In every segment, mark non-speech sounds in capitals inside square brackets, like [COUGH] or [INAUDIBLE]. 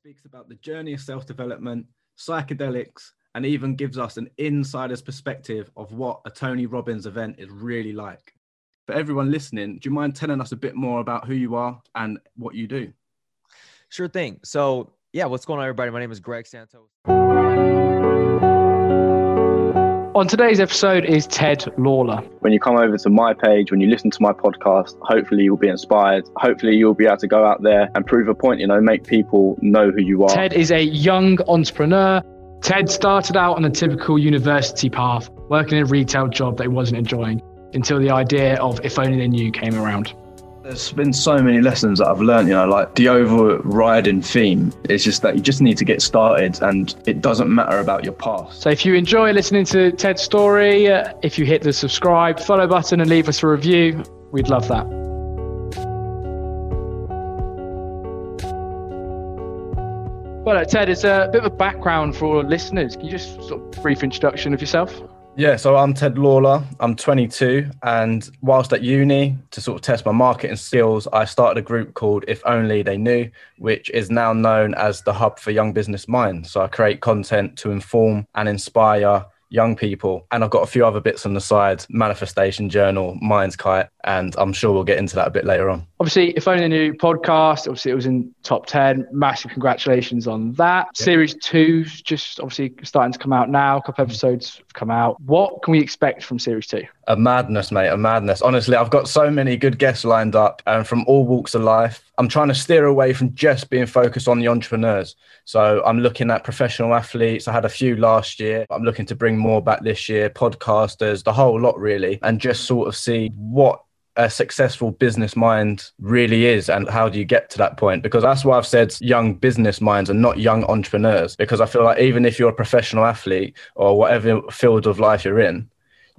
speaks about the journey of self development, psychedelics, and even gives us an insider's perspective of what a Tony Robbins event is really like. For everyone listening, do you mind telling us a bit more about who you are and what you do? Sure thing. So, yeah, what's going on, everybody? My name is Greg Santos. On today's episode is Ted Lawlor. When you come over to my page, when you listen to my podcast, hopefully you'll be inspired. Hopefully you'll be able to go out there and prove a point, you know, make people know who you are. Ted is a young entrepreneur. Ted started out on a typical university path, working in a retail job that he wasn't enjoying, until the idea of If Only They Knew came around. There's been so many lessons that I've learned, you know, like the overriding theme is just that you just need to get started and it doesn't matter about your past. So if you enjoy listening to Ted's story, uh, if you hit the subscribe, follow button and leave us a review, we'd love that. Well, uh, Ted, it's a bit of a background for listeners. Can you just sort of brief introduction of yourself? Yeah, so I'm Ted Lawlor. I'm 22, and whilst at uni to sort of test my marketing skills, I started a group called If Only They Knew, which is now known as the hub for young business minds. So I create content to inform and inspire young people. And I've got a few other bits on the side Manifestation Journal, Mind's Kite, and I'm sure we'll get into that a bit later on. Obviously, If Only They Knew podcast, obviously it was in top 10. Massive congratulations on that. Yeah. Series two, just obviously starting to come out now. A couple mm-hmm. episodes have come out. What can we expect from series two? A madness, mate, a madness. Honestly, I've got so many good guests lined up and from all walks of life. I'm trying to steer away from just being focused on the entrepreneurs. So I'm looking at professional athletes. I had a few last year. I'm looking to bring more back this year, podcasters, the whole lot really, and just sort of see what a successful business mind really is and how do you get to that point? Because that's why i've said young business minds and not young entrepreneurs because i feel like even if you're a professional athlete or whatever field of life you're in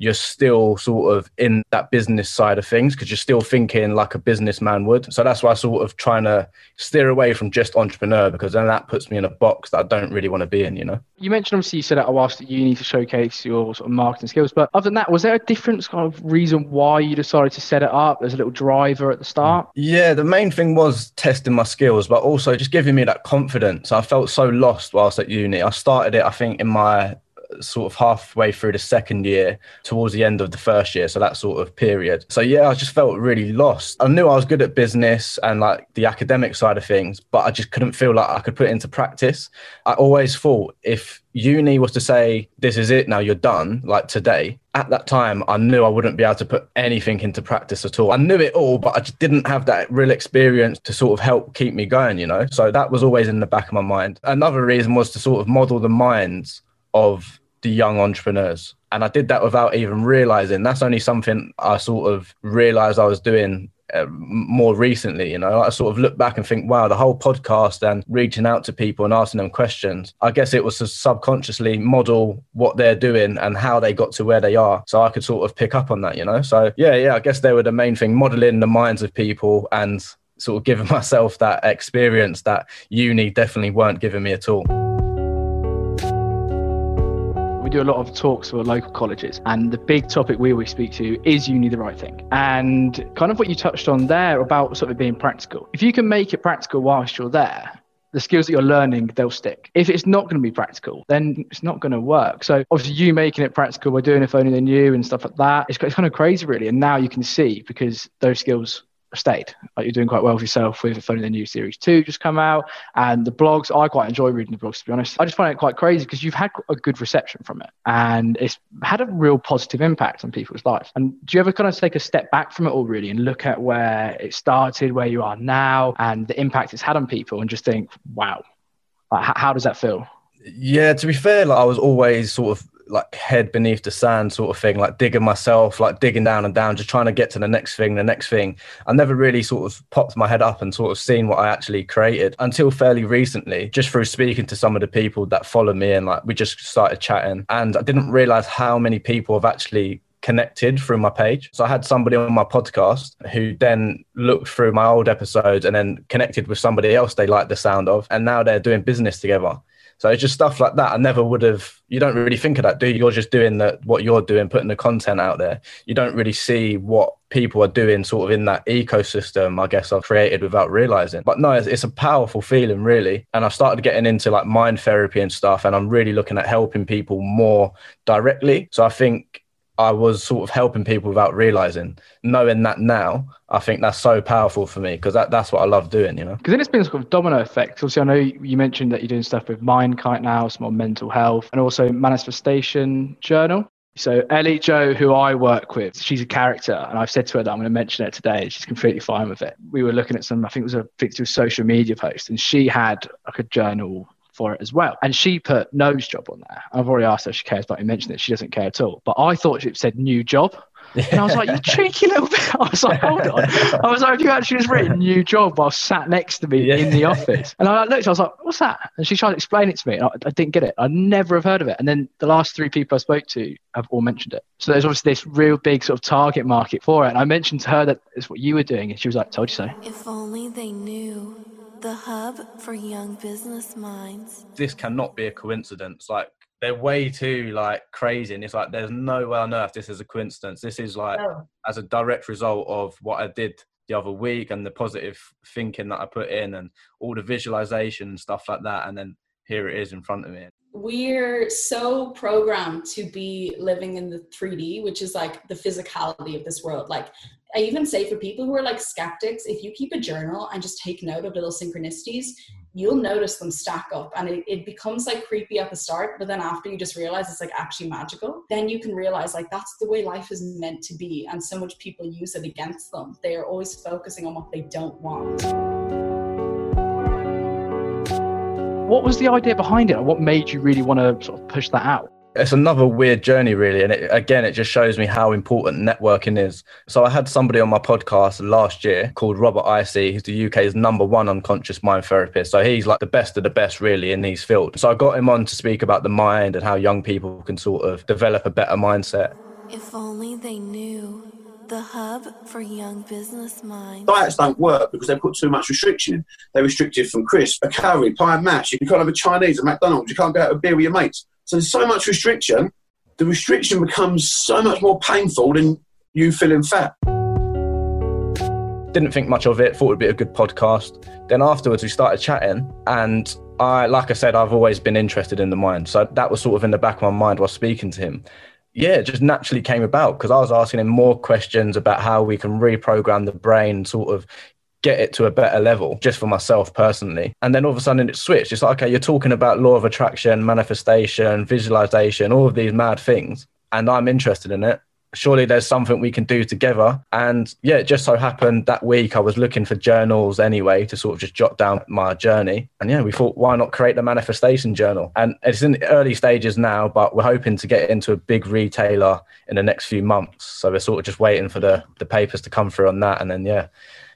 you're still sort of in that business side of things because you're still thinking like a businessman would. So that's why I sort of trying to steer away from just entrepreneur because then that puts me in a box that I don't really want to be in, you know? You mentioned obviously you said that whilst at uni to showcase your sort of marketing skills, but other than that, was there a different kind of reason why you decided to set it up? There's a little driver at the start. Yeah, the main thing was testing my skills, but also just giving me that confidence. I felt so lost whilst at uni. I started it, I think, in my sort of halfway through the second year towards the end of the first year so that sort of period. So yeah i just felt really lost. I knew i was good at business and like the academic side of things but i just couldn't feel like i could put it into practice. I always thought if uni was to say this is it now you're done like today at that time i knew i wouldn't be able to put anything into practice at all. I knew it all but i just didn't have that real experience to sort of help keep me going you know? So that was always in the back of my mind. Another reason was to sort of model the minds of the young entrepreneurs. And I did that without even realizing. That's only something I sort of realized I was doing uh, more recently. You know, I sort of look back and think, wow, the whole podcast and reaching out to people and asking them questions. I guess it was to subconsciously model what they're doing and how they got to where they are. So I could sort of pick up on that, you know? So yeah, yeah, I guess they were the main thing, modeling the minds of people and sort of giving [LAUGHS] myself that experience that uni definitely weren't giving me at all do a lot of talks for local colleges, and the big topic we always speak to is uni the right thing. And kind of what you touched on there about sort of being practical. If you can make it practical whilst you're there, the skills that you're learning, they'll stick. If it's not going to be practical, then it's not going to work. So obviously, you making it practical by doing if only they knew and stuff like that, it's, it's kind of crazy, really. And now you can see because those skills stayed. Like you're doing quite well for yourself with Phone the New Series 2 just come out. And the blogs, I quite enjoy reading the blogs, to be honest. I just find it quite crazy because you've had a good reception from it and it's had a real positive impact on people's lives. And do you ever kind of take a step back from it all, really, and look at where it started, where you are now, and the impact it's had on people and just think, wow, like, how does that feel? Yeah, to be fair, like I was always sort of like head beneath the sand sort of thing, like digging myself, like digging down and down, just trying to get to the next thing, the next thing. I never really sort of popped my head up and sort of seen what I actually created until fairly recently, just through speaking to some of the people that follow me and like we just started chatting. And I didn't realize how many people have actually connected through my page. So I had somebody on my podcast who then looked through my old episodes and then connected with somebody else they liked the sound of. And now they're doing business together. So it's just stuff like that. I never would have. You don't really think of that, do you? You're just doing the, what you're doing, putting the content out there. You don't really see what people are doing sort of in that ecosystem, I guess I've created without realizing. But no, it's, it's, a powerful feeling, really. And I started getting into like mind therapy and stuff, and I'm really looking at helping people more directly. So I think I was sort of helping people without realizing. Knowing that now, I think that's so powerful for me because that, that's what I love doing, you know. Because then it's been sort of domino effect. Obviously, I know you mentioned that you're doing stuff with Mindkite now, some more mental health, and also Manifestation Journal. So Ellie Joe, who I work with, she's a character, and I've said to her that I'm going to mention it today. She's completely fine with it. We were looking at some, I think it was a fictive social media post, and she had like a journal for it as well. And she put nose job on there. I've already asked her if she cares, but I mentioned it. She doesn't care at all. But I thought it said new job. And I was like, you [LAUGHS] cheeky little bit. I was like, hold on. I was like, have you actually just written new job while sat next to me yeah. in the office? And I looked, I was like, what's that? And she tried to explain it to me. I, I, didn't get it. I'd never have heard of it. And then the last three people I spoke to have all mentioned it. So there's obviously this real big sort of target market for it. And I mentioned to her that it's what you were doing. And she was like, told you so. If only they knew the hub for young business minds. This cannot be a coincidence. Like they're way too like crazy, and it's like there's no way on earth this is a coincidence. This is like no. as a direct result of what I did the other week and the positive thinking that I put in and all the visualization and stuff like that, and then here it is in front of me. We're so programmed to be living in the 3D, which is like the physicality of this world. Like I even say for people who are like skeptics, if you keep a journal and just take note of little synchronicities, you'll notice them stack up and it, it becomes like creepy at the start, but then after you just realize it's like actually magical, then you can realize like that's the way life is meant to be. And so much people use it against them. They are always focusing on what they don't want. What was the idea behind it? What made you really want to sort of push that out? It's another weird journey really and it, again it just shows me how important networking is. So i had somebody on my podcast last year called Robert Hisee. Who's the uk's number one unconscious mind therapist. So he's like the best of the best really in these fields. So i got him on to speak about the mind and how young people can sort of develop a better mindset. If only they knew the hub for young business minds. Diets don't work because they put too much restriction in. They're restricted from crisp, a curry, pie and mash. You can't have a Chinese at McDonald's. You can't go out a beer with your mates. So there's so much restriction. The restriction becomes so much more painful than you feeling fat. Didn't think much of it, thought it would be a good podcast. Then afterwards, we started chatting, and I, like I said, I've always been interested in the mind. So that was sort of in the back of my mind while speaking to him. Yeah, it just naturally came about because I was asking him more questions about how we can reprogram the brain, sort of get it to a better level just for myself personally. And then all of a sudden it switched. It's like, okay, you're talking about law of attraction, manifestation, visualization, all of these mad things. And I'm interested in it. Surely there's something we can do together. And yeah, it just so happened that week I was looking for journals anyway to sort of just jot down my journey. And yeah, we thought, why not create the manifestation journal? And it's in the early stages now, but we're hoping to get into a big retailer in the next few months. So we're sort of just waiting for the, the papers to come through on that. And then, yeah,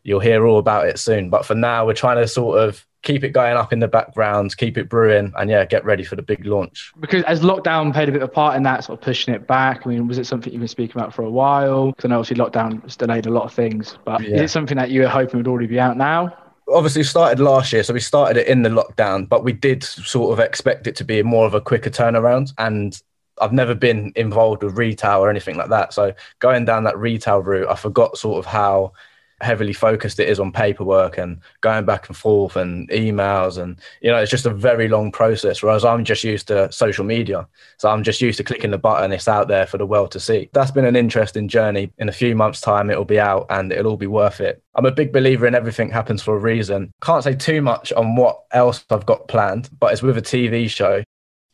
you'll hear all about it soon. But for now, we're trying to sort of keep it going up in the background, keep it brewing, and yeah, get ready for the big launch. Because as lockdown played a bit of a part in that, sort of pushing it back. I mean, was it something you've been speaking about for a while? Because I know obviously lockdown has delayed a lot of things, but yeah. is it something that you were hoping would already be out now? Obviously, started last year, so we started it in the lockdown, but we did sort of expect it to be more of a quicker turnaround. And I've never been involved with retail or anything like that. So going down that retail route, I forgot sort of how heavily focused it is on paperwork and going back and forth and emails and you know it's just a very long process whereas i'm just used to social media. So i'm just used to clicking the button it's out there for the world to see. That's been an interesting journey. In a few months time it'll be out and it'll all be worth it. I'm a big believer in everything happens for a reason. Can't say too much on what else i've got planned but it's with a tv show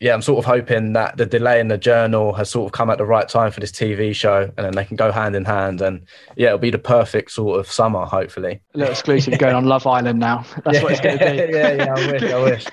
yeah, I'm sort of hoping that the delay in the journal has sort of come at the right time for this TV show, and then they can go hand in hand. And yeah, it'll be the perfect sort of summer, hopefully. A little exclusive going on Love Island now. [LAUGHS] That's yeah, what it's going to be. [LAUGHS] yeah, yeah, I wish, I wish.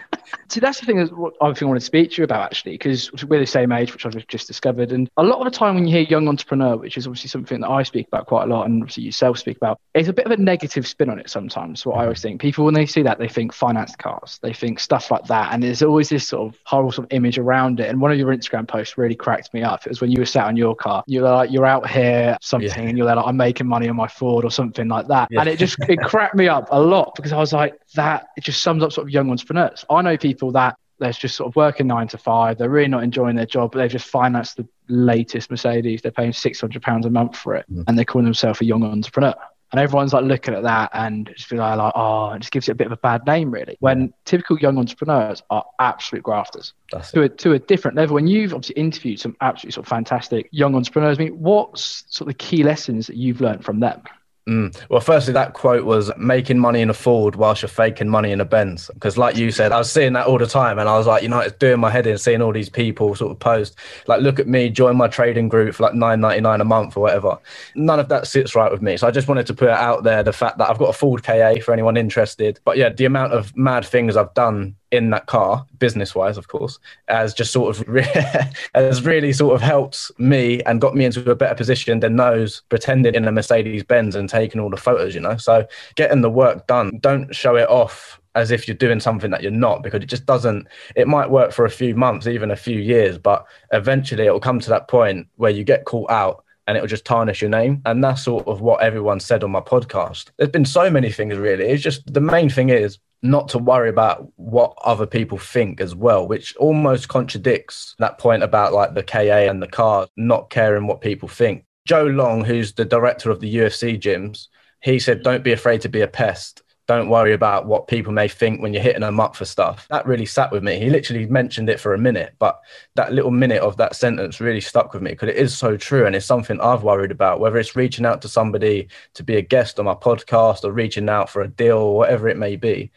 See, that's the thing that I think I want to speak to you about actually, because we're the same age, which I've just discovered. And a lot of the time when you hear young entrepreneur, which is obviously something that I speak about quite a lot, and obviously yourself speak about, it's a bit of a negative spin on it sometimes. What I always mm. think people, when they see that, they think finance cars, they think stuff like that. And there's always this sort of horrible sort of image around it. And one of your Instagram posts really cracked me up. It was when you were sat on your car, you're like, you're out here, something, yeah. and you're like, I'm making money on my Ford or something like that. Yeah. And it just, it cracked me up a lot because I was like, that, it just sums up sort of young entrepreneurs. I know people that they're just sort of working nine to five. They're really not enjoying their job, but they've just financed the latest Mercedes. They're paying six hundred pounds a month for it, Mm. and they're calling themselves a young entrepreneur. And everyone's like looking at that and just feel like, oh, it just gives it a bit of a bad name, really. When typical young entrepreneurs are absolute grafters That's it. to a, to a different level. When you've obviously interviewed some absolutely sort of fantastic young entrepreneurs, I mean, what's sort of the key lessons that you've learned from them? Mm. Well, firstly, that quote was making money in a Ford whilst you're faking money in a Benz. Because, like you said, I was seeing that all the time, and I was like, you know, it's doing my head in seeing all these people sort of post, like, look at me, join my trading group for like nine ninety nine a month or whatever. None of that sits right with me. So I just wanted to put it out there the fact that I've got a Ford KA for anyone interested. But yeah, the amount of mad things I've done in that car, business wise, of course, has just sort of re- [LAUGHS] has really sort of helped me and got me into a better position than those pretending in a Mercedes Benz and taking all the photos, you know. So getting the work done, don't show it off as if you're doing something that you're not because it just doesn't it might work for a few months even a few years but eventually it will come to that point where you get caught out and it'll just tarnish your name. And that's sort of what everyone said on my podcast. There's been so many things, really. It's just the main thing is not to worry about what other people think as well, which almost contradicts that point about like the KA and the car not caring what people think. Joe Long, who's the director of the UFC gyms, he said, Don't be afraid to be a pest don't worry about what people may think when you're hitting them up for stuff. That really sat with me. He literally mentioned it for a minute, but that little minute of that sentence really stuck with me because it is so true. And it's something I've worried about, whether it's reaching out to somebody to be a guest on my podcast or reaching out for a deal or whatever it may be.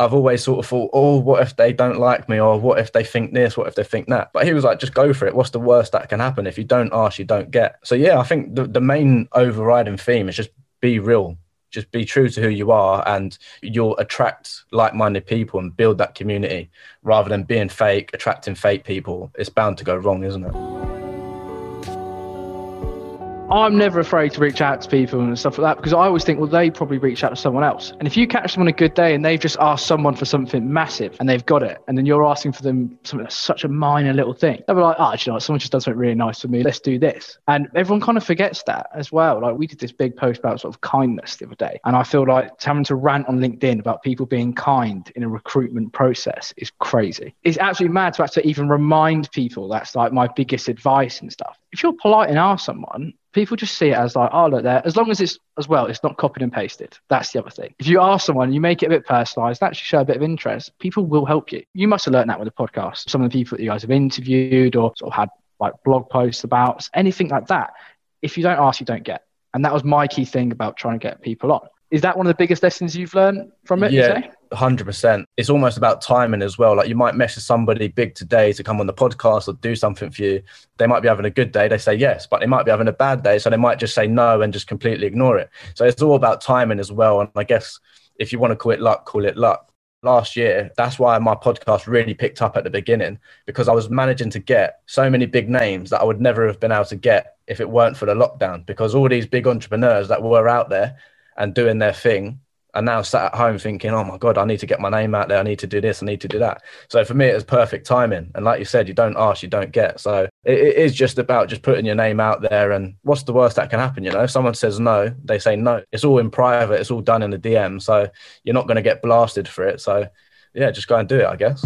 I've always sort of thought, oh, what if they don't like me? Or what if they think this? What if they think that? But he was like, just go for it. What's the worst that can happen? If you don't ask, you don't get. So, yeah, I think the, the main overriding theme is just be real, just be true to who you are and you'll attract like-minded people and build that community rather than being fake attracting fake people. It's bound to go wrong isn't it I'm never afraid to reach out to people and stuff like that because I always think, well, they probably reach out to someone else. And if you catch them on a good day and they've just asked someone for something massive and they've got it, and then you're asking for them something that's such a minor little thing, they'll be like, oh, you know, what? someone just does something really nice for me. Let's do this. And everyone kind of forgets that as well. Like we did this big post about sort of kindness the other day. And I feel like having to rant on LinkedIn about people being kind in a recruitment process is crazy. It's absolutely mad to actually even remind people that's like my biggest advice and stuff. If you're polite and ask someone, people just see it as like, oh, look there. As long as it's as well, it's not copied and pasted. That's the other thing. If you ask someone, you make it a bit personalized, actually show a bit of interest, people will help you. You must have learned that with the podcast. Some of the people that you guys have interviewed or sort of had like blog posts about, anything like that. If you don't ask, you don't get. And that was my key thing about trying to get people on. Is that one of the biggest lessons you've learned from it? you Yeah. Say? hundred percent. It's almost about timing as well. Like you might message somebody big today to come on the podcast or do something for you. They might be having a good day, they say yes, but they might be having a bad day, so they might just say no and just completely ignore it. So it's all about timing as well. And I guess if you want to call it luck, call it luck. Last year, that's why my podcast really picked up at the beginning because I was managing to get so many big names that I would never have been able to get if it weren't for the lockdown. Because all these big entrepreneurs that were out there and doing their thing are now sat at home thinking, oh my God, I need to get my name out there. I need to do this. I need to do that. So for me, it was perfect timing. And like you said, you don't ask, you don't get. So it, it is just about just putting your name out there. And what's the worst that can happen? You know, if someone says no, they say no. It's all in private, it's all done in the DM. So you're not going to get blasted for it. So yeah, just go and do it, I guess.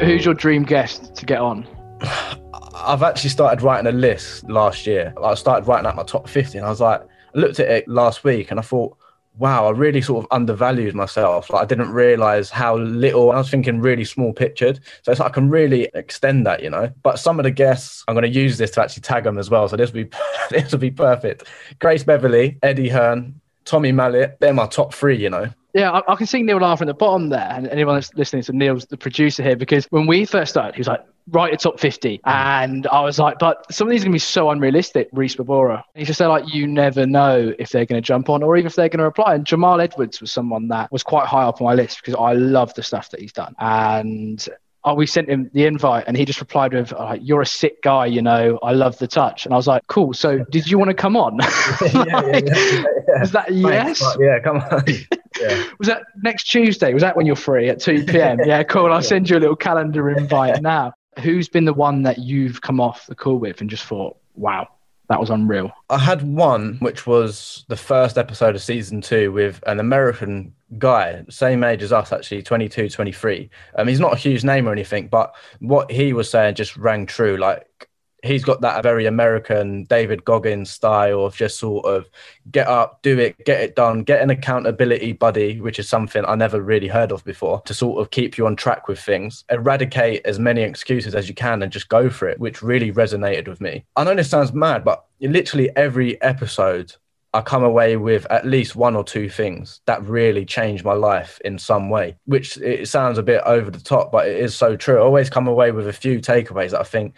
Who's your dream guest to get on? [SIGHS] I've actually started writing a list last year. I started writing out my top 50 and I was like, I looked at it last week and I thought, wow, I really sort of undervalued myself. Like I didn't realize how little I was thinking really small pictured. So it's like I can really extend that, you know. But some of the guests, I'm going to use this to actually tag them as well. So this will be [LAUGHS] this will be perfect. Grace Beverley, Eddie Hearn, Tommy Mallet, they're my top three, you know. Yeah, I, I can see Neil laughing at the bottom there, and anyone that's listening to Neil's the producer here because when we first started, he was like, "Write a top 50. and I was like, "But some of these are gonna be so unrealistic." Reese Babora, he just said like, "You never know if they're gonna jump on or even if they're gonna reply." And Jamal Edwards was someone that was quite high up on my list because I love the stuff that he's done, and oh, we sent him the invite and he just replied with, oh, You're a sick guy, you know, I love the touch. And I was like, Cool. So did you want to come on? [LAUGHS] [LAUGHS] Like, Was that yes? Yeah, come on. [LAUGHS] yeah. [LAUGHS] Was that next Tuesday? Was that when you're free at 2 p.m.? [LAUGHS] Yeah, cool. I'll send you a little calendar invite now. Who's been the one that you've come off the call with and just thought, wow, that was unreal? I had one, which was the first episode of season two with an American guy, same age as us, actually, 22, 23. Um, he's not a huge name or anything, but what he was saying just rang true. Like, he's got that very American David Goggins style of just sort of get up, do it, get it done, get an accountability buddy, which is something I never really heard of before, to sort of keep you on track with things, eradicate as many excuses as you can and just go for it, which really resonated with me. I know this sounds mad, but literally every episode I come away with at least one or two things that really changed my life in some way, which it sounds a bit over the top, but it is so true. I always come away with a few takeaways that I think,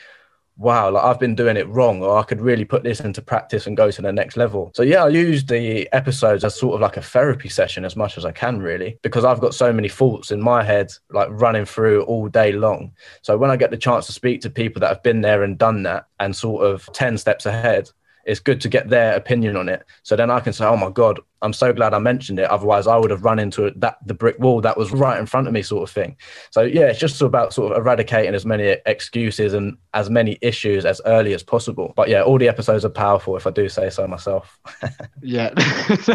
wow, like I've been doing it wrong, or I could really put this into practice and go to the next level. So yeah, I use the episodes as sort of like a therapy session as much as I can, really, because I've got so many thoughts in my head, like running through all day long. So when I get the chance to speak to people that have been there and done that and sort of 10 steps ahead, it's good to get their opinion on it. So then I can say, oh my God, I'm so glad I mentioned it. Otherwise, I would have run into that the brick wall that was right in front of me, sort of thing. So yeah, it's just about sort of eradicating as many excuses and as many issues as early as possible. But yeah, all the episodes are powerful, if I do say so myself. [LAUGHS] yeah,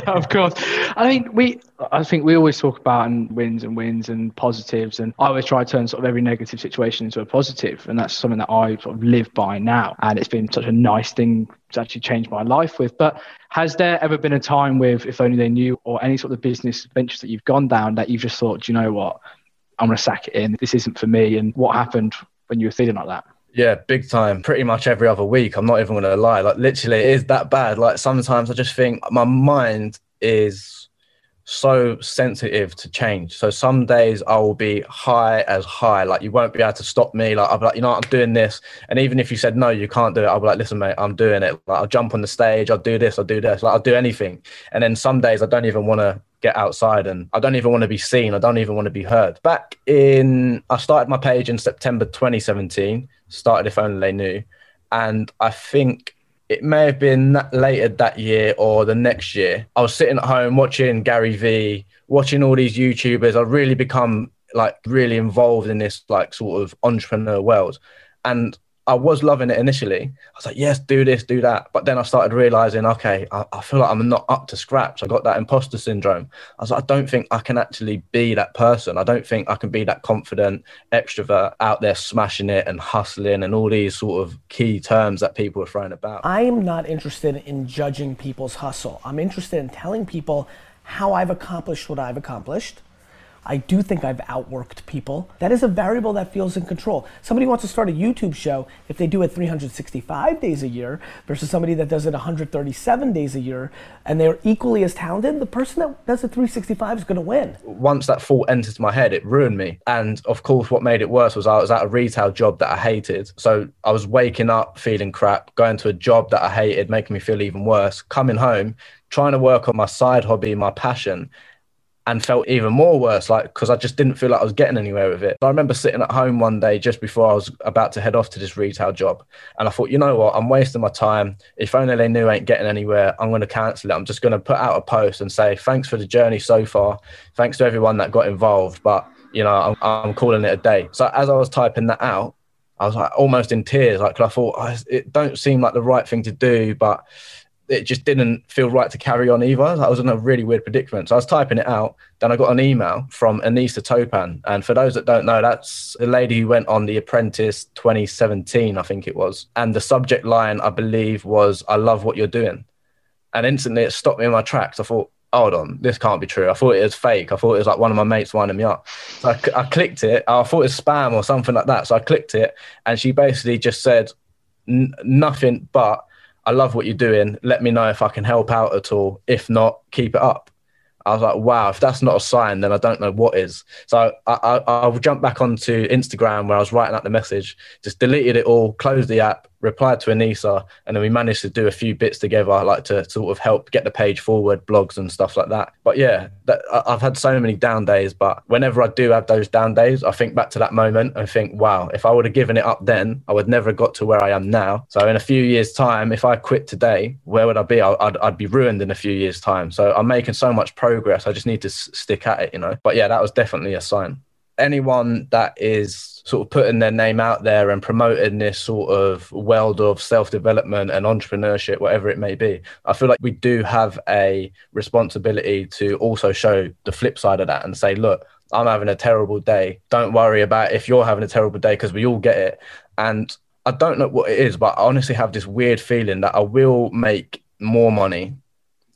[LAUGHS] of course. I mean, we, I think we always talk about and wins and wins and positives, and I always try to turn sort of every negative situation into a positive, and that's something that I sort of live by now. And it's been such a nice thing to actually change my life with. But has there ever been a time with If Only They Knew or any sort of business ventures that you've gone down that you've just thought, you know what, I'm going to sack it in. This isn't for me. And what happened when you were feeling like that? Yeah, big time. Pretty much every other week. I'm not even going to lie. Like, literally, it is that bad. Like, sometimes I just think my mind is so sensitive to change. So some days I will be high as high, like you won't be able to stop me. Like I'll be like, you know, I'm doing this, and even if you said no, you can't do it, I'll be like, listen, mate, I'm doing it. Like I'll jump on the stage, I'll do this, I'll do this, like I'll do anything. And then some days I don't even want to get outside, and I don't even want to be seen. I don't even want to be heard. Back in, I started my page in September 2017. Started if only they knew, and I think it may have been later that year or the next year. I was sitting at home watching Gary Vee, watching all these YouTubers. I really become like really involved in this like sort of entrepreneur world. And I was loving it initially. I was like, yes, do this, do that. But then I started realizing, okay, I, I, feel like I'm not up to scratch. I got that imposter syndrome. I was like, I don't think I can actually be that person. I don't think I can be that confident extrovert out there smashing it and hustling and all these sort of key terms that people are throwing about. I am not interested in judging people's hustle. I'm interested in telling people how I've accomplished what I've accomplished I do think I've outworked people. That is a variable that feels in control. Somebody wants to start a YouTube show if they do it 365 days a year versus somebody that does it 137 days a year and they're equally as talented, the person that does it 365 is going to win. Once that thought entered my head, it ruined me. And of course, what made it worse was I was at a retail job that I hated. So I was waking up feeling crap, going to a job that I hated, making me feel even worse, coming home, trying to work on my side hobby, my passion and felt even more worse, like because I just didn't feel like I was getting anywhere with it. I remember sitting at home one day just before I was about to head off to this retail job, and I thought, you know what, I'm wasting my time. If only they knew I ain't getting anywhere, I'm going to cancel it. I'm just going to put out a post and say thanks for the journey so far. Thanks to everyone that got involved, but you know, I'm, I'm calling it a day. So as I was typing that out, I was like almost in tears, like I thought oh, it don't seem like the right thing to do, but it just didn't feel right to carry on either. I was in a really weird predicament. So I was typing it out. Then I got an email from Anissa Topan. And for those that don't know, that's the lady who went on The Apprentice 2017, I think it was. And the subject line, I believe, was, I love what you're doing. And instantly it stopped me in my tracks. I thought, hold on, this can't be true. I thought it was fake. I thought it was like one of my mates winding me up. So I, I clicked it. I thought it was spam or something like that. So I clicked it. And she basically just said, nothing but I love what you're doing. Let me know if I can help out at all. If not, keep it up. I was like, wow, if that's not a sign, then I don't know what is. So I, I, I'll jump back onto Instagram where I was writing out the message, just deleted it all, closed the app, replied to Anissa, and then we managed to do a few bits together, like to sort of help get the page forward, blogs and stuff like that. But yeah, that, I've had so many down days, but whenever I do have those down days, I think back to that moment and think, wow, if I would have given it up then, I would never have got to where I am now. So in a few years' time, if I quit today, where would I be? I'd, I'd be ruined in a few years' time. So I'm making so much progress. I just need to s- stick at it, you know. But yeah, that was definitely a sign anyone that is sort of putting their name out there and promoting this sort of world of self development and entrepreneurship, whatever it may be, I feel like we do have a responsibility to also show the flip side of that and say, look, I'm having a terrible day. Don't worry about if you're having a terrible day because we all get it. And I don't know what it is, but I honestly have this weird feeling that I will make more money.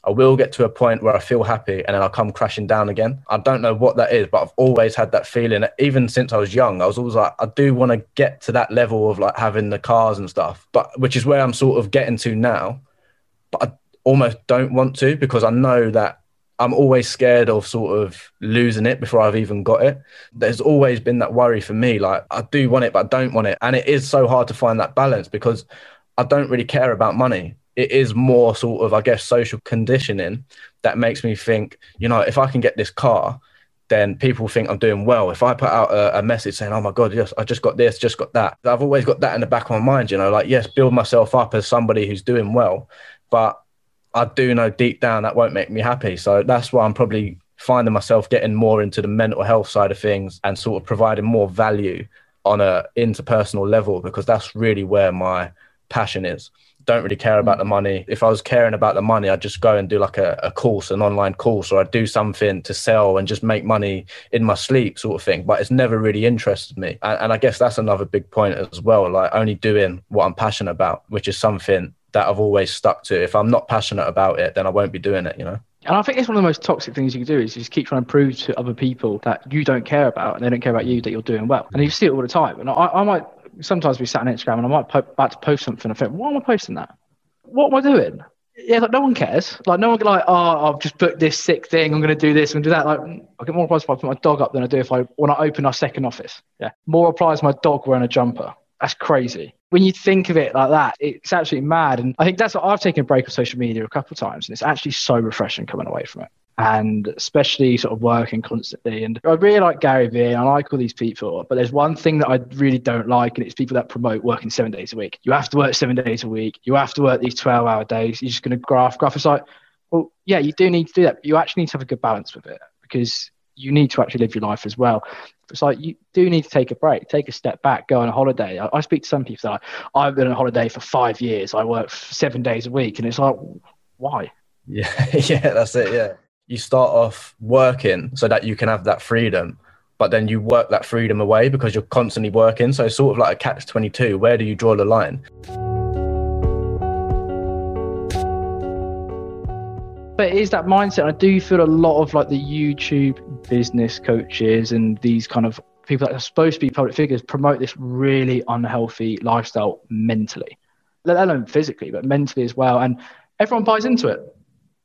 I will get to a point where I feel happy and then I'll come crashing down again. I don't know what that is, but I've always had that feeling. Even since I was young, I was always like, I do want to get to that level of like having the cars and stuff, but which is where I'm sort of getting to now. But I almost don't want to because I know that I'm always scared of sort of losing it before I've even got it. There's always been that worry for me. Like, I do want it, but I don't want it. And it is so hard to find that balance because I don't really care about money. It is more sort of, I guess, social conditioning that makes me think, you know, if I can get this car, then people think I'm doing well. If I put out a, a, message saying, "Oh my god, yes, I just got this, just got that," I've always got that in the back of my mind. You know, like yes, build myself up as somebody who's doing well, but I do know deep down that won't make me happy. So that's why I'm probably finding myself getting more into the mental health side of things and sort of providing more value on a interpersonal level because that's really where my passion is. Don't really care about the money. If I was caring about the money, I'd just go and do like a, a course, an online course, or I'd do something to sell and just make money in my sleep, sort of thing. But it's never really interested me. And, and I guess that's another big point as well. Like only doing what I'm passionate about, which is something that I've always stuck to. If I'm not passionate about it, then I won't be doing it, you know? And I think it's one of the most toxic things you can do is just keep trying to prove to other people that you don't care about and they don't care about you that you're doing well. And you see it all the time. And I, I might sometimes we sat on Instagram and I might po- about to post something. I think, why am I posting that? What am I doing? Yeah, like no one cares. Like no one like, oh, I've just booked this sick thing. I'm going to do this. To do that. Like I get more replies if I put my dog up than I do if I when I open our second office. Yeah, more replies my dog wearing a jumper. That's crazy when you think of it like that, it's absolutely mad. And I think that's what I've taken a break of social media a couple of times, and it's actually so refreshing coming away from it. And especially sort of working constantly. And I really like Gary Vee and I like all these people, but there's one thing that I really don't like, and it's people that promote working seven days a week. You have to work seven days a week. You have to work these 12 hour days. You're just going to graph, graph. It's like, well, yeah, you do need to do that, but you actually need to have a good balance with it because you need to actually live your life as well. It's like you do need to take a break, take a step back, go on a holiday. I, I speak to some people that I've been on a holiday for five years. I work seven days a week, and it's like, why? Yeah, [LAUGHS] yeah, that's it. Yeah, you start off working so that you can have that freedom, but then you work that freedom away because you're constantly working. So it's sort of like a catch twenty two. Where do you draw the line? but it is that mindset. I do feel a lot of like the YouTube business coaches and these kind of people that are supposed to be public figures promote this really unhealthy lifestyle mentally, let alone physically, but mentally as well. And everyone buys into it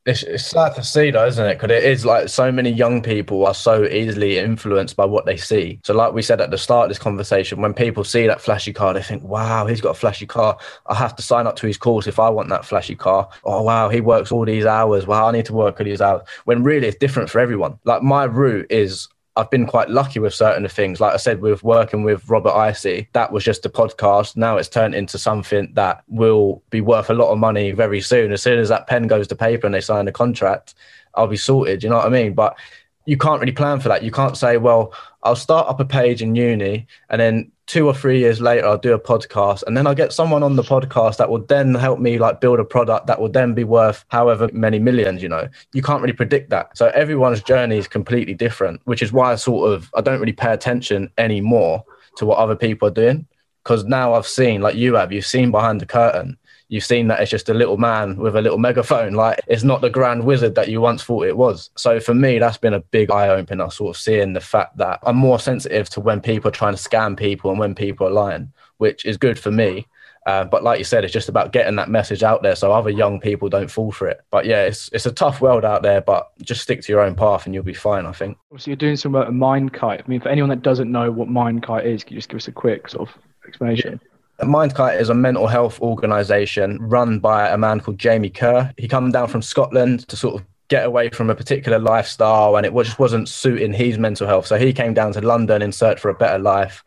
it's, it's sad to see though isn't it? Because it is like so many young people are so easily influenced by what they see. So like we said at the start of this conversation when people see that flashy car they think wow he's got a flashy car. I have to sign up to his course if i want that flashy car. Oh wow he works all these hours. Wow i need to work all these hours. When really it's different for everyone. Like my route is I've been quite lucky with certain things. Like I said, with working with Robert Hisee, that was just a podcast. Now it's turned into something that will be worth a lot of money very soon. As soon as that pen goes to paper and they sign the contract, I'll be sorted. You know what I mean? But you can't really plan for that. You can't say, well, I'll start up a page in uni and then two or three years later I'll do a podcast and then I'll get someone on the podcast that will then help me like build a product that will then be worth however many millions, you know. You can't really predict that. So everyone's journey is completely different, which is why I sort of I don't really pay attention anymore to what other people are doing. Because now I've seen, like you have, you've seen behind the curtain you've seen that it's just a little man with a little megaphone. Like it's not the grand wizard that you once thought it was. So for me, that's been a big eye opener, sort of seeing the fact that I'm more sensitive to when people are trying to scam people and when people are lying, which is good for me. Uh, but like you said, it's just about getting that message out there so other young people don't fall for it. But yeah, it's it's a tough world out there, but just stick to your own path and you'll be fine, I think. So you're doing some work at Mindkite. I mean, for anyone that doesn't know what Mindkite is, can you just give us a quick sort of explanation? Yeah. Mindkite is a mental health organization run by a man called Jamie Kerr. He came down from Scotland to sort of get away from a particular lifestyle and it just wasn't suiting his mental health. So he came down to London in search for a better life.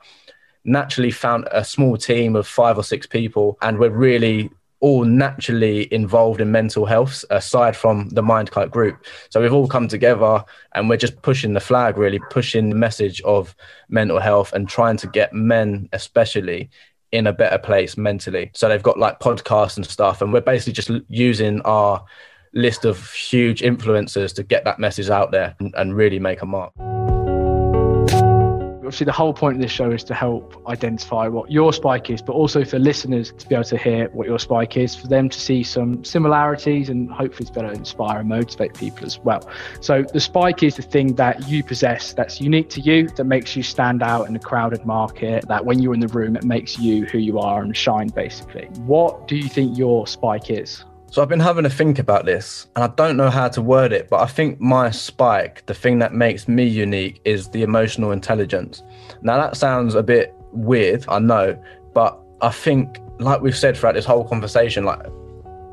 Naturally found a small team of five or six people and we're really all naturally involved in mental health aside from the Mind Kite group. So we've all come together and we're just pushing the flag, really pushing the message of mental health and trying to get men, especially, in a better place mentally. So they've got like podcasts and stuff, and we're basically just using our list of huge influencers to get that message out there and, and really make a mark obviously the whole point of this show is to help identify what your spike is but also for listeners to be able to hear what your spike is for them to see some similarities and hopefully to better inspire and motivate people as well. So the spike is the thing that you possess that's unique to you that makes you stand out in a crowded market that when you're in the room it makes you who you are and shine basically. What do you think your spike is so I've been having to think about this and I don't know how to word it, but I think my spike, the thing that makes me unique is the emotional intelligence. Now that sounds a bit weird, I know, but I think like we've said throughout this whole conversation, like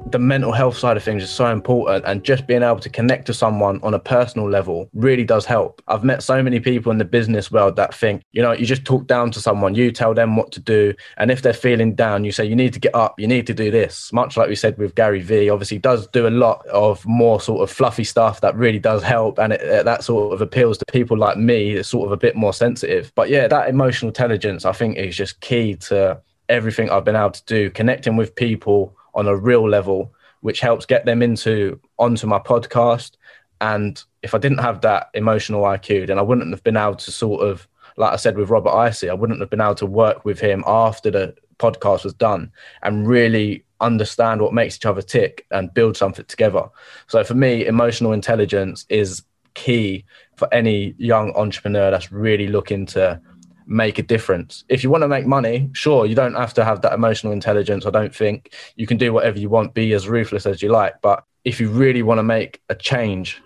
the mental health side of things is so important and just being able to connect to someone on a personal level really does help. I've met so many people in the business world that think, you know, you just talk down to someone, you tell them what to do. And if they're feeling down, you say, you need to get up, you need to do this. Much like we said with Gary Vee, obviously does do a lot of more sort of fluffy stuff that really does help. And it, uh, that sort of appeals to people like me, that's sort of a bit more sensitive. But yeah, that emotional intelligence, I think, is just key to everything I've been able to do, connecting with people on a real level, which helps get them into onto my podcast. And if I didn't have that emotional IQ, then I wouldn't have been able to sort of, like I said with Robert Hisee, I wouldn't have been able to work with him after the podcast was done and really understand what makes each other tick and build something together. So for me, emotional intelligence is key for any young entrepreneur that's really looking to make a difference. If you want to make money, sure, you don't have to have that emotional intelligence. I don't think you can do whatever you want, be as ruthless as you like. But if you really want to make a change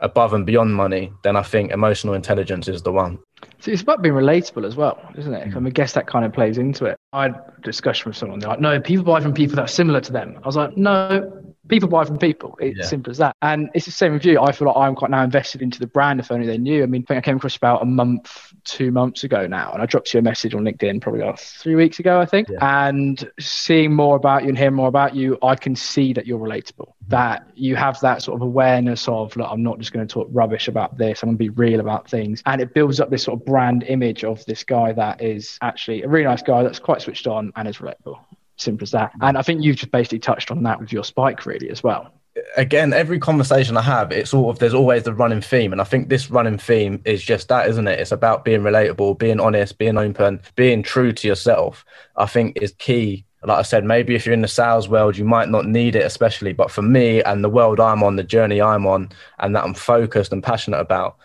above and beyond money, then I think emotional intelligence is the one. So it's about being relatable as well, isn't it? Mm. I, mean, I guess that kind of plays into it. I had a discussion with someone. They're like, no, people buy from people that are similar to them. I was like, no, people buy from people. It's yeah. simple as that. And it's the same with you. I feel like I'm quite now invested into the brand. If only they knew. I mean, I think I came across about a month, two months ago now, and I dropped you a message on LinkedIn probably like three weeks ago, I think. Yeah. And seeing more about you and hearing more about you, I can see that you're relatable. Mm-hmm. That you have that sort of awareness of, look, I'm not just going to talk rubbish about this. I'm going to be real about things, and it builds up this sort of brand image of this guy that is actually a really nice guy that's quite switched on and is relatable. Simple as that. And I think you've just basically touched on that with your spike, really, as well. Again, every conversation I have, it's sort of there's always the running theme, and I think this running theme is just that, isn't it? It's about being relatable, being honest, being open, being true to yourself. I think is key like I said, maybe if you're in the sales world, you might not need it, especially. But for me and the world I'm on, the journey I'm on, and that I'm focused and passionate about,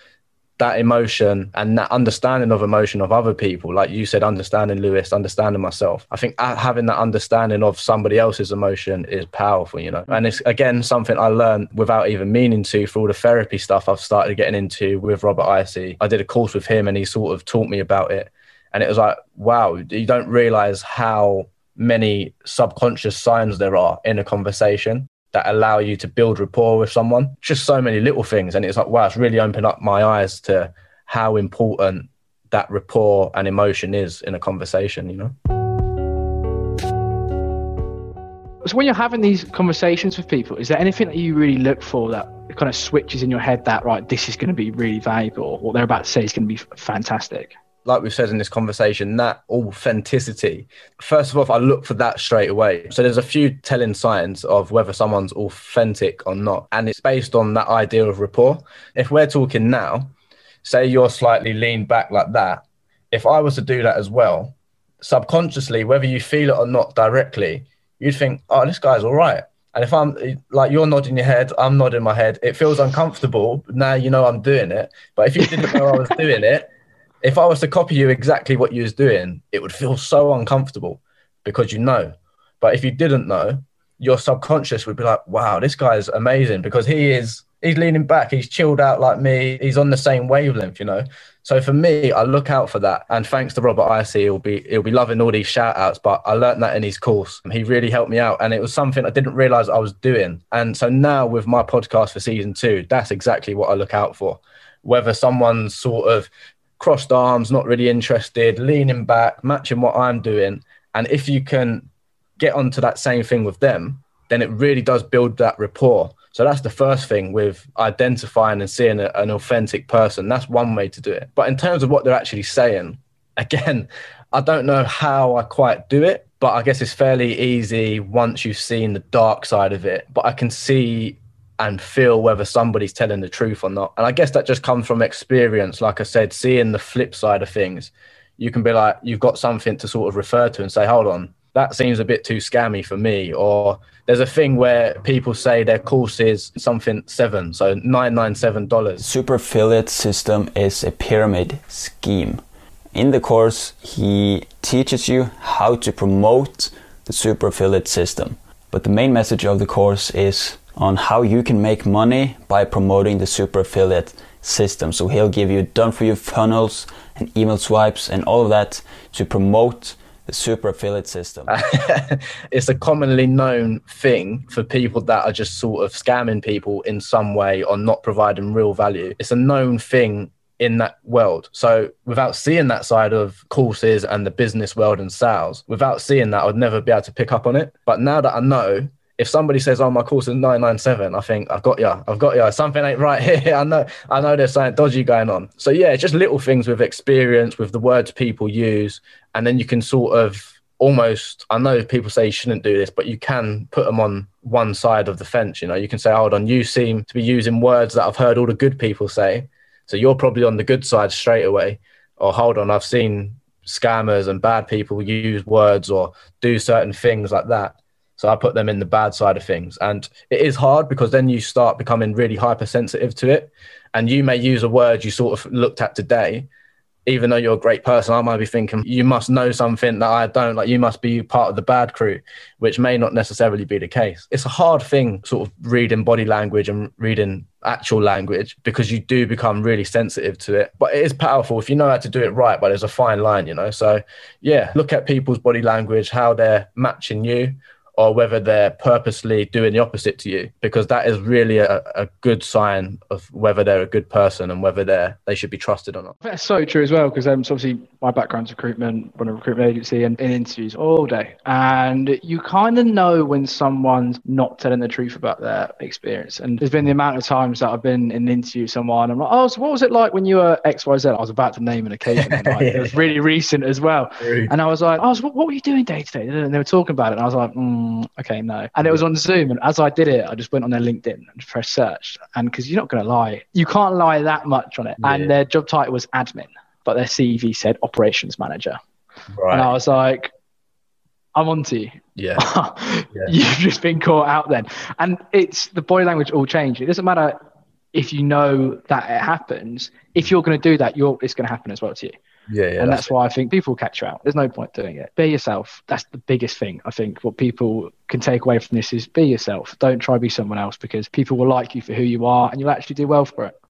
that emotion and that understanding of emotion of other people, like you said, understanding Lewis, understanding myself. I think uh, having that understanding of somebody else's emotion is powerful, you know. And it's again something I learned without even meaning to through all the therapy stuff I've started getting into with Robert Hisee. I did a course with him and he sort of taught me about it. And it was like, wow, you don't realize how many subconscious signs there are in a conversation that allow you to build rapport with someone. Just so many little things. And it's like, wow, it's really opened up my eyes to how important that rapport and emotion is in a conversation, you know? So when you're having these conversations with people, is there anything that you really look for that kind of switches in your head that right, this is going to be really valuable, or what they're about to say is going to be fantastic? Like we've said in this conversation, that authenticity. First of all, I look for that straight away. So there's a few telling signs of whether someone's authentic or not. And it's based on that idea of rapport. If we're talking now, say you're slightly leaned back like that, if I was to do that as well, subconsciously, whether you feel it or not directly, you'd think, oh, this guy's all right. And if I'm like you're nodding your head, I'm nodding my head. It feels uncomfortable. Now you know I'm doing it. But if you didn't know I was doing it, if I was to copy you exactly what you was doing, it would feel so uncomfortable because you know. But if you didn't know, your subconscious would be like, wow, this guy's amazing because he is he's leaning back, he's chilled out like me, he's on the same wavelength, you know. So for me, I look out for that. And thanks to Robert Hisee, he'll be he'll be loving all these shout outs. But I learned that in his course. He really helped me out. And it was something I didn't realize I was doing. And so now with my podcast for season two, that's exactly what I look out for. Whether someone's sort of crossed arms, not really interested, leaning back, matching what I'm doing. And if you can get onto that same thing with them, then it really does build that rapport. So that's the first thing with identifying and seeing a, an authentic person. That's one way to do it. But in terms of what they're actually saying, [LAUGHS] again, I don't know how I quite do it, but I guess it's fairly easy once you've seen the dark side of it. But I can see and feel whether somebody's telling the truth or not. And I guess that just comes from experience. Like I said, seeing the flip side of things, you can be like, you've got something to sort of refer to and say, hold on, that seems a bit too scammy for me. Or there's a thing where people say their course is something seven, so $997. Super affiliate system is a pyramid scheme. In the course, he teaches you how to promote the super affiliate system. But the main message of the course is on how you can make money by promoting the super affiliate system. So he'll give you done for you funnels and email swipes and all of that to promote the super affiliate system. [LAUGHS] it's a commonly known thing for people that are just sort of scamming people in some way or not providing real value. It's a known thing in that world. So without seeing that side of courses and the business world and sales, without seeing that, I would never be able to pick up on it. But now that I know, if somebody says, "Oh, my course is 997," I think I've got you. I've got you. Something ain't right [LAUGHS] here. I know. I know there's something dodgy going on. So yeah, just little things with experience, with the words people use, and then you can sort of almost. I know people say you shouldn't do this, but you can put them on one side of the fence. You know, you can say, "Hold on, you seem to be using words that I've heard all the good people say." So you're probably on the good side straight away. Or hold on, I've seen scammers and bad people use words or do certain things like that. So I put them in the bad side of things. And it is hard because then you start becoming really hypersensitive to it. And you may use a word you sort of looked at today even though you're a great person, I might be thinking you must know something that I don't. Like you must be part of the bad crew, which may not necessarily be the case. It's a hard thing, sort of reading body language and reading actual language because you do become really sensitive to it. But it is powerful if you know how to do it right. But there's a fine line, you know. So yeah, look at people's body language, how they're matching you, or whether they're purposely doing the opposite to you because that is really a, a, good sign of whether they're a good person and whether they're they should be trusted or not. That's so true as well because um, so obviously my background's recruitment run a recruitment agency and in interviews all day. And you kind of know when someone's not telling the truth about their experience. And there's been the amount of times that I've been in an interview with someone I'm like oh so what was it like when you were XYZ I was about to name an occasion like, [LAUGHS] it was really recent as well. And I was like oh so what, what were you doing day to day? And they were talking about it and I was like mm, okay, no. And it was on Zoom. And as I did it, I just went on their LinkedIn and pressed search. And because you're not going to lie, you can't lie that much on it. Yeah. And their job title was admin, but their CV said operations manager. Right. And I was like, I'm on to you. Yeah. [LAUGHS] yeah. You've just been caught out then. And it's the body language all changed. It doesn't matter if you know that it happens. If you're going to do that, you're, it's going to happen as well to you. Yeah, yeah. And that's, that's why I think people will catch you out. There's no point doing it. Be yourself. That's the biggest thing. I think what people can take away from this is be yourself. Don't try to be someone else because people will like you for who you are and you'll actually do well for it.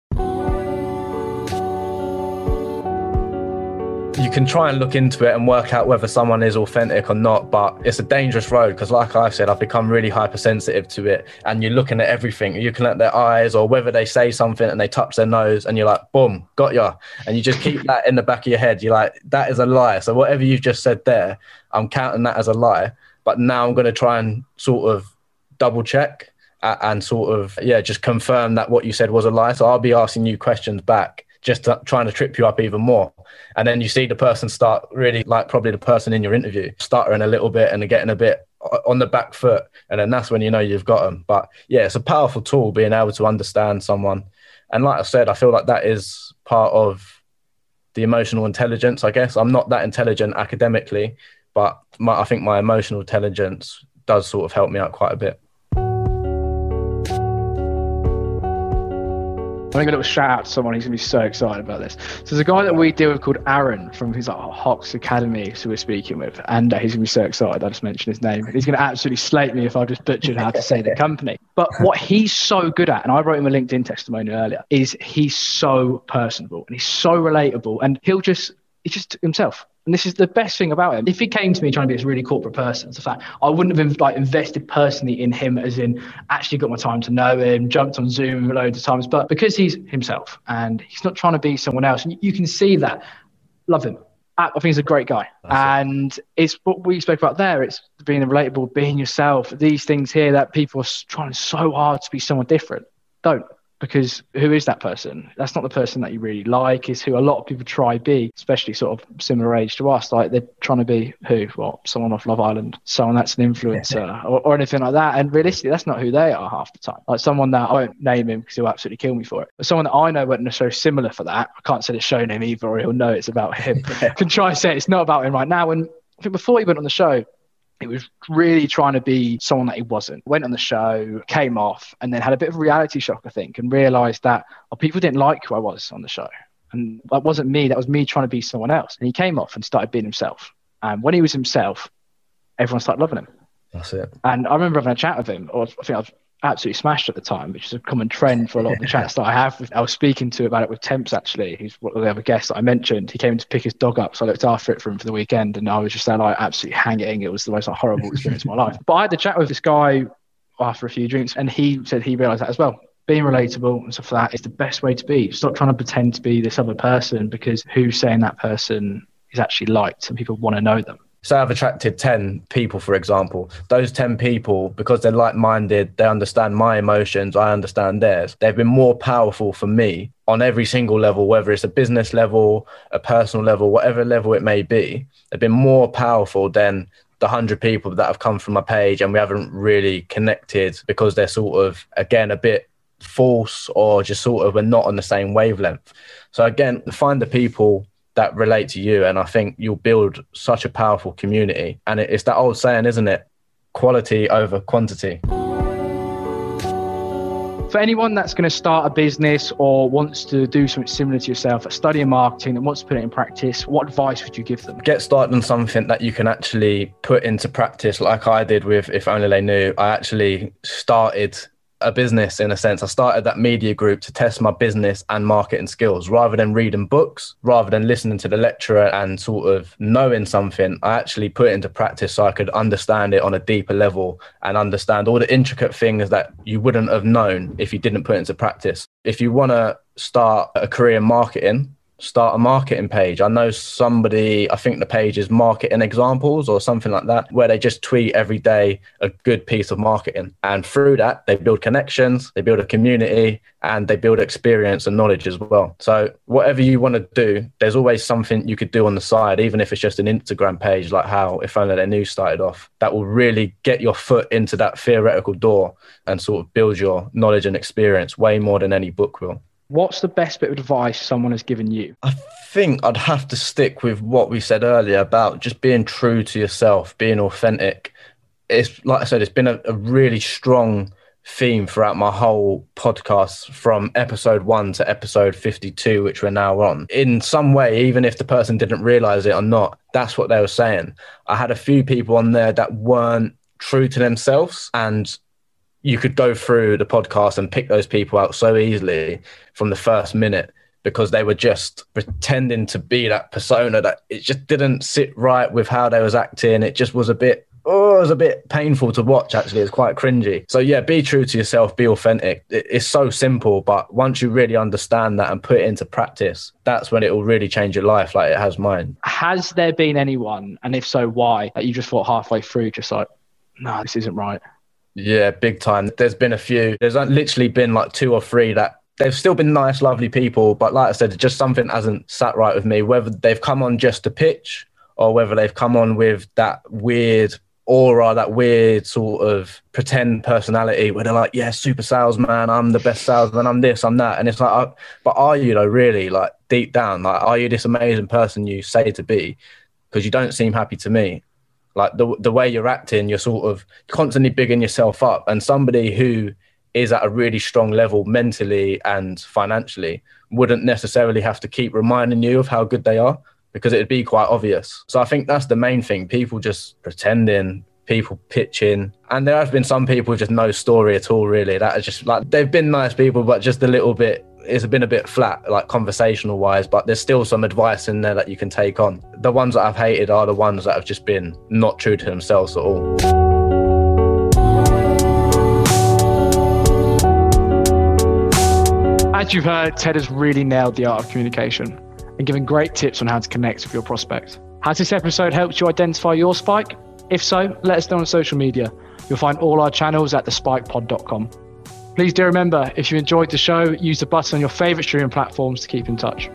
Can try and look into it and work out whether someone is authentic or not but it's a dangerous road because like I've said i've become really hypersensitive to it and you're looking at everything. You're looking at their eyes or whether they say something and they touch their nose and you're like boom got ya. And you just keep [LAUGHS] that in the back of your head. You're like that is a lie. So whatever you've just said there i'm counting that as a lie but now i'm going to try and sort of double check and sort of yeah just confirm that what you said was a lie. So i'll be asking you questions back just to, trying to trip you up even more. And then you see the person start really like probably the person in your interview stuttering a little bit and getting a bit on the back foot. And then that's when you know you've got them. But yeah, it's a powerful tool being able to understand someone. And like I said, I feel like that is part of the emotional intelligence, I guess. I'm not that intelligent academically, but my, I think my emotional intelligence does sort of help me out quite a bit. I want to give a little shout out to someone who's going to be so excited about this. So there's a guy that we deal with called Aaron from his like Hox Academy, so we're speaking with, and uh, he's going to be so excited. I just mentioned his name. He's going to absolutely slate me if I just butchered how to say the company. But what he's so good at, and I wrote him a LinkedIn testimonial earlier, is he's so personable and he's so relatable, and he'll just he's just himself. And this is the best thing about him. If he came to me trying to be this really corporate person, it's a fact I wouldn't have like invested personally in him, as in actually got my time to know him, jumped on Zoom loads of times. But because he's himself and he's not trying to be someone else, and you can see that. Love him. I think he's a great guy. That's and it's what we spoke about there. It's being relatable, being yourself. These things here that people are trying so hard to be someone different. Don't. Because who is that person? That's not the person that you really like, is who a lot of people try be, especially sort of similar age to us. Like they're trying to be who? Well, someone off Love Island, someone that's an influencer [LAUGHS] or, or anything like that. And realistically, that's not who they are half the time. Like someone that I won't name him because he'll absolutely kill me for it. But someone that I know won't necessarily similar for that. I can't say it's shown him either, or he'll know it's about him. [LAUGHS] can try and say it's not about him right now. And I think before he went on the show, he was really trying to be someone that he wasn't. Went on the show, came off, and then had a bit of a reality shock, I think, and realized that oh, people didn't like who I was on the show. And that wasn't me, that was me trying to be someone else. And he came off and started being himself. And when he was himself, everyone started loving him. That's it. And I remember having a chat with him, or I think I was absolutely smashed at the time, which is a common trend for a lot of the [LAUGHS] chats that I have. With, I was speaking to about it with Temps actually. who's one of the other guests that I mentioned. He came to pick his dog up, so I looked after it for him for the weekend, and I was just there like absolutely hanging. It was the most like, horrible experience of my life. But I had the chat with this guy after a few drinks, and he said he realised that as well. Being relatable and stuff like that is the best way to be. Stop trying to pretend to be this other person because who's saying that person is actually liked and people want to know them. Say I've attracted 10 people, for example, those 10 people, because they're like minded, they understand my emotions, I understand theirs. They've been more powerful for me on every single level, whether it's a business level, a personal level, whatever level it may be. They've been more powerful than the 100 people that have come from my page and we haven't really connected because they're sort of, again, a bit false or just sort of we're not on the same wavelength. So, again, find the people that relate to you. And I think you'll build such a powerful community. And it's that old saying, isn't it? Quality over quantity. For anyone that's going to start a business or wants to do something similar to yourself, studying marketing and wants to put it in practice, what advice would you give them? Get started on something that you can actually put into practice, like I did with If Only They Knew. I actually started a business in a sense. I started that media group to test my business and marketing skills rather than reading books, rather than listening to the lecturer and sort of knowing something. I actually put it into practice so I could understand it on a deeper level and understand all the intricate things that you wouldn't have known if you didn't put into practice. If you want to start a career in marketing, start a marketing page. I know somebody, I think the page is marketing examples or something like that, where they just tweet every day a good piece of marketing. And through that, they build connections, they build a community, and they build experience and knowledge as well. So, whatever you want to do, there's always something you could do on the side, even if it's just an Instagram page, like how If Only They Knew started off, that will really get your foot into that theoretical door and sort of build your knowledge and experience way more than any book will. What's the best bit of advice someone has given you? I think I'd have to stick with what we said earlier about just being true to yourself, being authentic. It's like I said, it's been a, a really strong theme throughout my whole podcast from episode one to episode 52, which we're now on. In some way, even if the person didn't realize it or not, that's what they were saying. I had a few people on there that weren't true to themselves and you could go through the podcast and pick those people out so easily from the first minute because they were just pretending to be that persona that it just didn't sit right with how they was acting. It just was a bit oh, it was a bit painful to watch actually. It's quite cringy. So yeah, be true to yourself, be authentic. It's so simple, but once you really understand that and put it into practice, that's when it will really change your life like it has mine. Has there been anyone, and if so, why, that you just thought halfway through, just like, no, this isn't right? Yeah, big time. There's been a few. There's literally been like two or three that they've still been nice, lovely people, but like I said, just something hasn't sat right with me. Whether they've come on just to pitch or whether they've come on with that weird aura, that weird sort of pretend personality where they're like, yeah, super salesman, I'm the best salesman, I'm this, I'm that. And it's like, uh, but are you though, really? Like deep down, like, are you this amazing person you say to be? Because you don't seem happy to me like the the way you're acting, you're sort of constantly bigging yourself up. And somebody who is at a really strong level mentally and financially wouldn't necessarily have to keep reminding you of how good they are because it'd be quite obvious. So I think that's the main thing. People just pretending, people pitching. And there have been some people with just no story at all, really. That is just like they've been nice people, but just a little bit it's been a bit flat, like conversational wise, but there's still some advice in there that you can take on. The ones that I've hated are the ones that have just been not true to themselves at all. As you've heard, Ted has really nailed the art of communication. and given great tips on how to connect with your prospects. Has this episode helped you identify your spike? If so, let us know on social media. You'll find all our channels at thespikepod.com. Please do remember, if you enjoyed the show, use the button on your favorite streaming platforms to keep in touch.